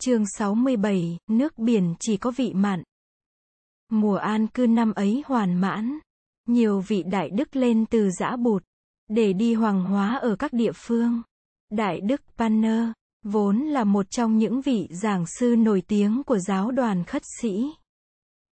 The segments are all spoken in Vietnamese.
Chương 67, nước biển chỉ có vị mặn. Mùa an cư năm ấy hoàn mãn. Nhiều vị đại đức lên từ giã bụt, để đi hoàng hóa ở các địa phương. Đại đức Panner, vốn là một trong những vị giảng sư nổi tiếng của giáo đoàn khất sĩ.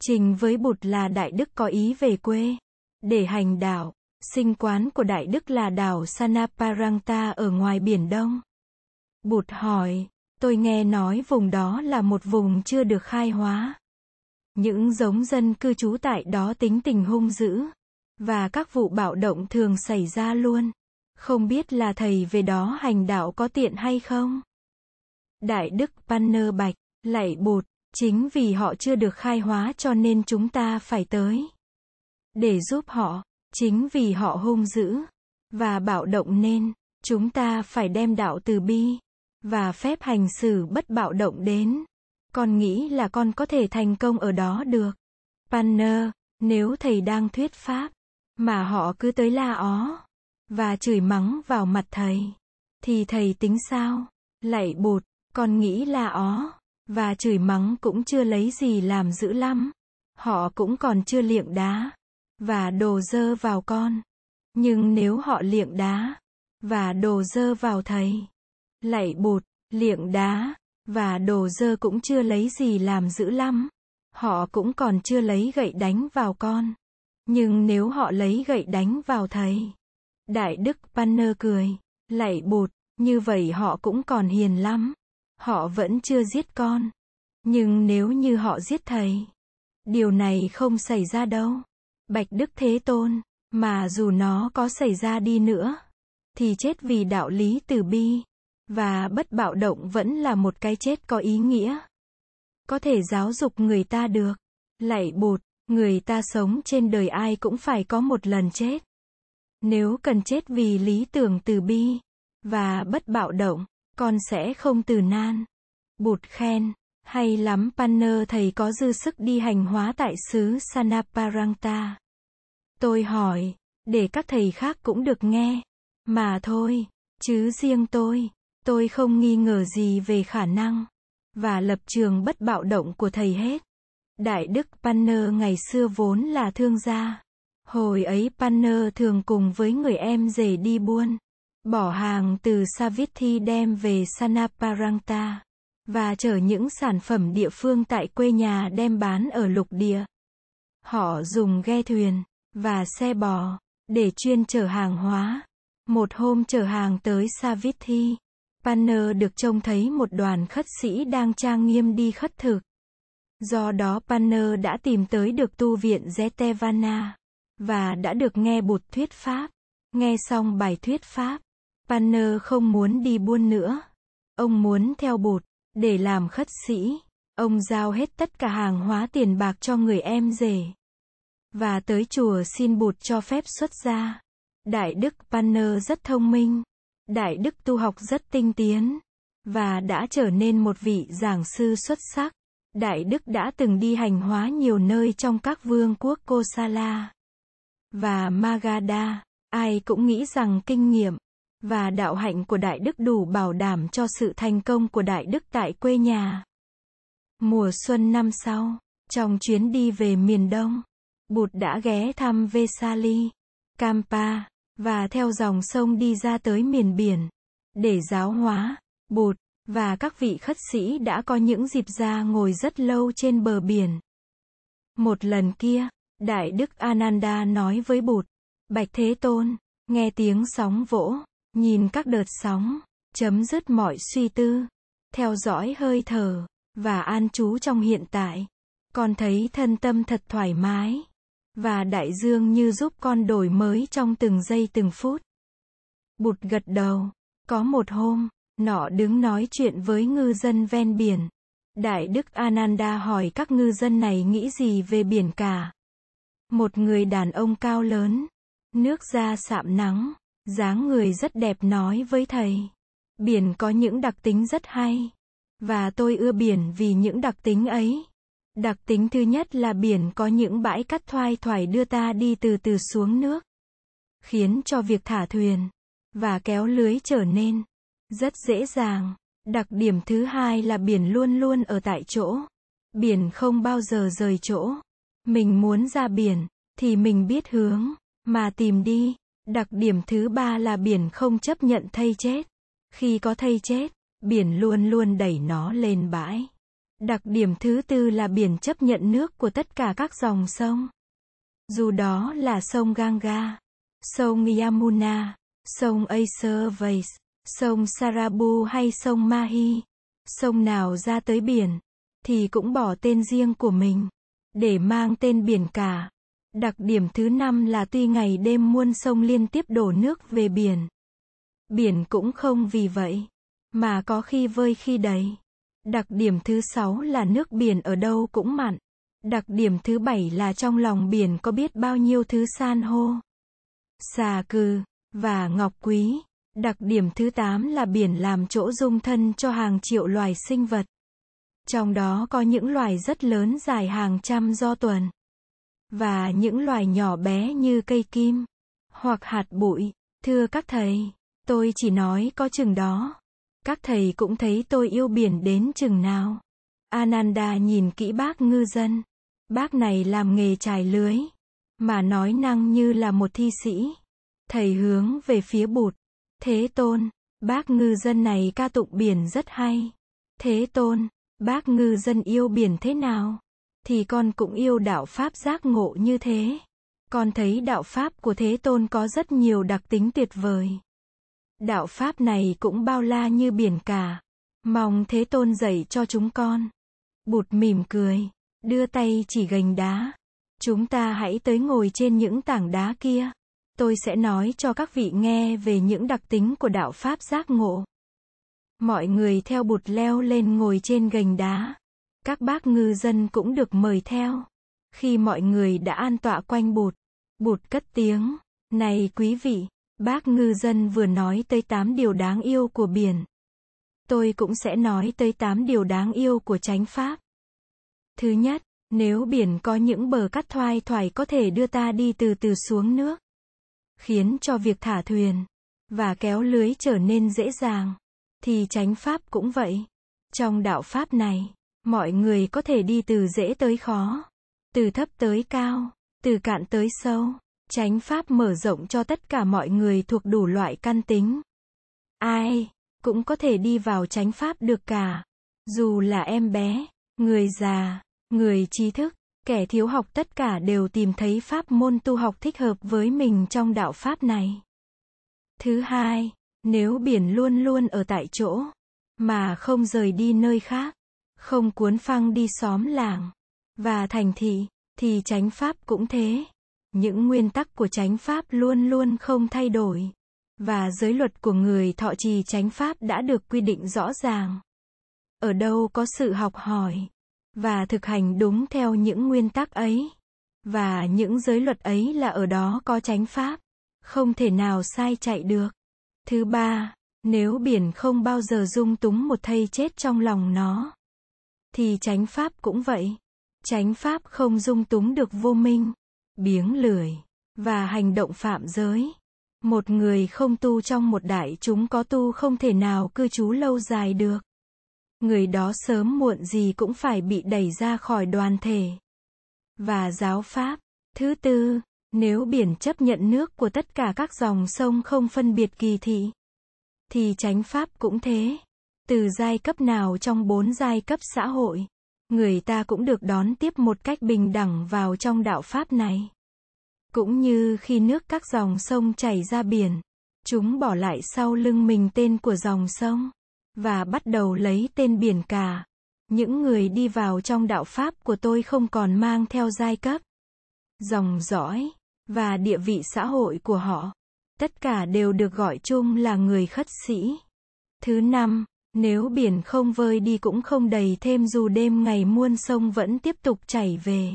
Trình với bụt là đại đức có ý về quê, để hành đạo. Sinh quán của đại đức là đảo Sanaparanta ở ngoài biển Đông. Bụt hỏi, tôi nghe nói vùng đó là một vùng chưa được khai hóa. Những giống dân cư trú tại đó tính tình hung dữ, và các vụ bạo động thường xảy ra luôn. Không biết là thầy về đó hành đạo có tiện hay không? Đại Đức Panner Bạch, lạy bột chính vì họ chưa được khai hóa cho nên chúng ta phải tới. Để giúp họ, chính vì họ hung dữ, và bạo động nên, chúng ta phải đem đạo từ bi, và phép hành xử bất bạo động đến. Con nghĩ là con có thể thành công ở đó được. Panner, nếu thầy đang thuyết pháp, mà họ cứ tới la ó, và chửi mắng vào mặt thầy, thì thầy tính sao? Lạy bột con nghĩ la ó, và chửi mắng cũng chưa lấy gì làm dữ lắm. Họ cũng còn chưa liệng đá, và đồ dơ vào con. Nhưng nếu họ liệng đá, và đồ dơ vào thầy, lạy bột liệng đá, và đồ dơ cũng chưa lấy gì làm dữ lắm. Họ cũng còn chưa lấy gậy đánh vào con. Nhưng nếu họ lấy gậy đánh vào thầy. Đại Đức Panner cười, lạy bột như vậy họ cũng còn hiền lắm. Họ vẫn chưa giết con. Nhưng nếu như họ giết thầy, điều này không xảy ra đâu. Bạch Đức Thế Tôn, mà dù nó có xảy ra đi nữa, thì chết vì đạo lý từ bi. Và bất bạo động vẫn là một cái chết có ý nghĩa. Có thể giáo dục người ta được. Lạy bột, người ta sống trên đời ai cũng phải có một lần chết. Nếu cần chết vì lý tưởng từ bi, và bất bạo động, con sẽ không từ nan. Bụt khen, hay lắm Panner thầy có dư sức đi hành hóa tại xứ sanaparangta. Tôi hỏi, để các thầy khác cũng được nghe. Mà thôi, chứ riêng tôi, Tôi không nghi ngờ gì về khả năng và lập trường bất bạo động của thầy hết. Đại đức Panner ngày xưa vốn là thương gia. Hồi ấy Panner thường cùng với người em rể đi buôn, bỏ hàng từ Savithi đem về Sanaparanta và chở những sản phẩm địa phương tại quê nhà đem bán ở lục địa. Họ dùng ghe thuyền và xe bò để chuyên chở hàng hóa. Một hôm chở hàng tới Savithi, Panner được trông thấy một đoàn khất sĩ đang trang nghiêm đi khất thực. Do đó Panner đã tìm tới được tu viện Zetevana, và đã được nghe bụt thuyết pháp. Nghe xong bài thuyết pháp, Panner không muốn đi buôn nữa. Ông muốn theo bụt, để làm khất sĩ. Ông giao hết tất cả hàng hóa tiền bạc cho người em rể. Và tới chùa xin bụt cho phép xuất gia. Đại đức Panner rất thông minh. Đại Đức tu học rất tinh tiến, và đã trở nên một vị giảng sư xuất sắc. Đại Đức đã từng đi hành hóa nhiều nơi trong các vương quốc Kosala và Magadha. Ai cũng nghĩ rằng kinh nghiệm và đạo hạnh của Đại Đức đủ bảo đảm cho sự thành công của Đại Đức tại quê nhà. Mùa xuân năm sau, trong chuyến đi về miền Đông, Bụt đã ghé thăm Vesali, Kampa, và theo dòng sông đi ra tới miền biển. Để giáo hóa, bụt, và các vị khất sĩ đã có những dịp ra ngồi rất lâu trên bờ biển. Một lần kia, Đại Đức Ananda nói với bụt, Bạch Thế Tôn, nghe tiếng sóng vỗ, nhìn các đợt sóng, chấm dứt mọi suy tư, theo dõi hơi thở, và an trú trong hiện tại. Con thấy thân tâm thật thoải mái. Và đại dương như giúp con đổi mới trong từng giây từng phút. Bụt gật đầu. Có một hôm, nọ đứng nói chuyện với ngư dân ven biển. Đại đức Ananda hỏi các ngư dân này nghĩ gì về biển cả. Một người đàn ông cao lớn, nước da sạm nắng, dáng người rất đẹp nói với thầy. Biển có những đặc tính rất hay. Và tôi ưa biển vì những đặc tính ấy. Đặc tính thứ nhất là biển có những bãi cắt thoai thoải đưa ta đi từ từ xuống nước, khiến cho việc thả thuyền và kéo lưới trở nên rất dễ dàng. Đặc điểm thứ hai là biển luôn luôn ở tại chỗ. Biển không bao giờ rời chỗ. Mình muốn ra biển, thì mình biết hướng, mà tìm đi. Đặc điểm thứ ba là biển không chấp nhận thây chết. Khi có thây chết, biển luôn luôn đẩy nó lên bãi. Đặc điểm thứ tư là biển chấp nhận nước của tất cả các dòng sông. Dù đó là sông Ganga, sông Yamuna, sông Acervais, sông Sarabu hay sông Mahi, sông nào ra tới biển, thì cũng bỏ tên riêng của mình, để mang tên biển cả. Đặc điểm thứ năm là tuy ngày đêm muôn sông liên tiếp đổ nước về biển. Biển cũng không vì vậy, mà có khi vơi khi đầy. Đặc điểm thứ sáu là nước biển ở đâu cũng mặn. Đặc điểm thứ bảy là trong lòng biển có biết bao nhiêu thứ san hô, xà cừ, và ngọc quý. Đặc điểm thứ tám là biển làm chỗ dung thân cho hàng triệu loài sinh vật. Trong đó có những loài rất lớn dài hàng trăm do tuần. Và những loài nhỏ bé như cây kim, hoặc hạt bụi. Thưa các thầy, tôi chỉ nói có chừng đó. Các thầy cũng thấy tôi yêu biển đến chừng nào. Ananda nhìn kỹ bác ngư dân. Bác này làm nghề trải lưới, mà nói năng như là một thi sĩ. Thầy hướng về phía bụt. Thế tôn, bác ngư dân này ca tụng biển rất hay. Thế tôn, bác ngư dân yêu biển thế nào? Thì con cũng yêu đạo Pháp giác ngộ như thế. Con thấy đạo Pháp của Thế Tôn có rất nhiều đặc tính tuyệt vời. Đạo Pháp này cũng bao la như biển cả. Mong Thế Tôn dạy cho chúng con. Bụt mỉm cười, đưa tay chỉ gành đá. Chúng ta hãy tới ngồi trên những tảng đá kia. Tôi sẽ nói cho các vị nghe về những đặc tính của đạo Pháp giác ngộ. Mọi người theo bụt leo lên ngồi trên gành đá. Các bác ngư dân cũng được mời theo. Khi mọi người đã an tọa quanh bụt, bụt cất tiếng, này quý vị, bác ngư dân vừa nói tới 8 điều đáng yêu của biển. Tôi cũng sẽ nói tới 8 điều đáng yêu của chánh pháp. Thứ nhất, nếu biển có những bờ cắt thoai thoải có thể đưa ta đi từ từ xuống nước, khiến cho việc thả thuyền và kéo lưới trở nên dễ dàng, thì chánh pháp cũng vậy. Trong đạo pháp này, mọi người có thể đi từ dễ tới khó, từ thấp tới cao, từ cạn tới sâu. Chánh pháp mở rộng cho tất cả mọi người thuộc đủ loại căn tính. Ai cũng có thể đi vào chánh pháp được cả, dù là em bé, người già, người trí thức, kẻ thiếu học tất cả đều tìm thấy pháp môn tu học thích hợp với mình trong đạo pháp này. Thứ hai, nếu biển luôn luôn ở tại chỗ, mà không rời đi nơi khác, không cuốn phăng đi xóm làng và thành thị, thì chánh pháp cũng thế. Những nguyên tắc của chánh pháp luôn luôn không thay đổi, và giới luật của người thọ trì chánh pháp đã được quy định rõ ràng. Ở đâu có sự học hỏi và thực hành đúng theo những nguyên tắc ấy, và những giới luật ấy là ở đó có chánh pháp, không thể nào sai chạy được. Thứ ba, nếu biển không bao giờ dung túng một thây chết trong lòng nó, thì chánh pháp cũng vậy. Chánh pháp không dung túng được vô minh, biếng lười, và hành động phạm giới. Một người không tu trong một đại chúng có tu không thể nào cư trú lâu dài được. Người đó sớm muộn gì cũng phải bị đẩy ra khỏi đoàn thể. Và giáo pháp. Thứ tư, nếu biển chấp nhận nước của tất cả các dòng sông không phân biệt kỳ thị, thì chánh pháp cũng thế. Từ giai cấp nào trong bốn giai cấp xã hội, người ta cũng được đón tiếp một cách bình đẳng vào trong đạo pháp này. Cũng như khi nước các dòng sông chảy ra biển, chúng bỏ lại sau lưng mình tên của dòng sông và bắt đầu lấy tên biển cả. Những người đi vào trong đạo pháp của tôi không còn mang theo giai cấp, dòng dõi và địa vị xã hội của họ. Tất cả đều được gọi chung là người khất sĩ. Thứ năm, nếu biển không vơi đi cũng không đầy thêm dù đêm ngày muôn sông vẫn tiếp tục chảy về.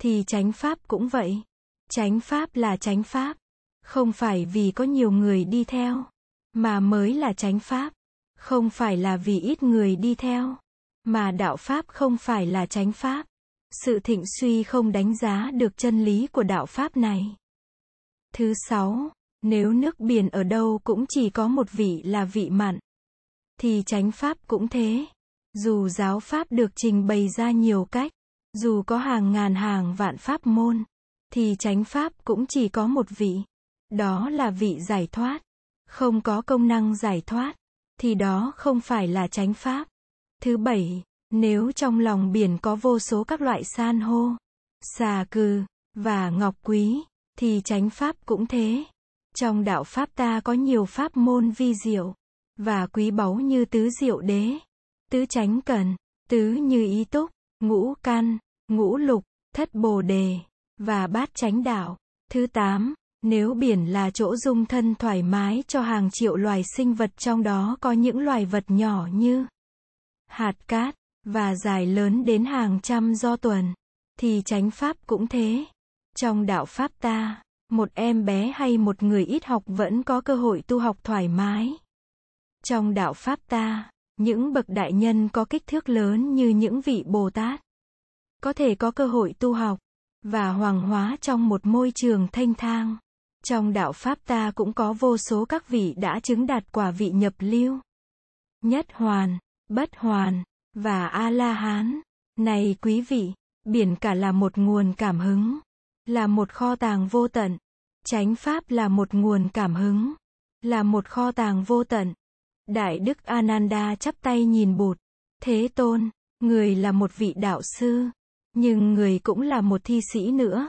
Thì chánh pháp cũng vậy. Chánh pháp là chánh pháp. Không phải vì có nhiều người đi theo, mà mới là chánh pháp. Không phải là vì ít người đi theo, mà đạo pháp không phải là chánh pháp. Sự thịnh suy không đánh giá được chân lý của đạo pháp này. Thứ sáu, nếu nước biển ở đâu cũng chỉ có một vị là vị mặn, thì chánh pháp cũng thế. Dù giáo pháp được trình bày ra nhiều cách, dù có hàng ngàn hàng vạn pháp môn, thì chánh pháp cũng chỉ có một vị. Đó là vị giải thoát. Không có công năng giải thoát, thì đó không phải là chánh pháp. Thứ bảy, nếu trong lòng biển có vô số các loại san hô, xà cừ, và ngọc quý, thì chánh pháp cũng thế. Trong đạo pháp ta có nhiều pháp môn vi diệu, và quý báu như tứ diệu đế, tứ chánh cần, tứ như ý túc, ngũ căn, ngũ lục, thất bồ đề, và bát chánh đạo. Thứ tám, nếu biển là chỗ dung thân thoải mái cho hàng triệu loài sinh vật trong đó có những loài vật nhỏ như hạt cát, và dài lớn đến hàng trăm do tuần, thì chánh pháp cũng thế. Trong đạo pháp ta, một em bé hay một người ít học vẫn có cơ hội tu học thoải mái. Trong đạo pháp ta, những bậc đại nhân có kích thước lớn như những vị Bồ Tát có thể có cơ hội tu học và hoàng hóa trong một môi trường thanh thang. Trong đạo Pháp ta cũng có vô số các vị đã chứng đạt quả vị nhập lưu. Nhất hoàn, bất hoàn, và A-la-hán. Này quý vị, biển cả là một nguồn cảm hứng, là một kho tàng vô tận. Chánh Pháp là một nguồn cảm hứng, là một kho tàng vô tận. Đại Đức Ananda chắp tay nhìn bụt. Thế Tôn, người là một vị đạo sư, nhưng người cũng là một thi sĩ nữa.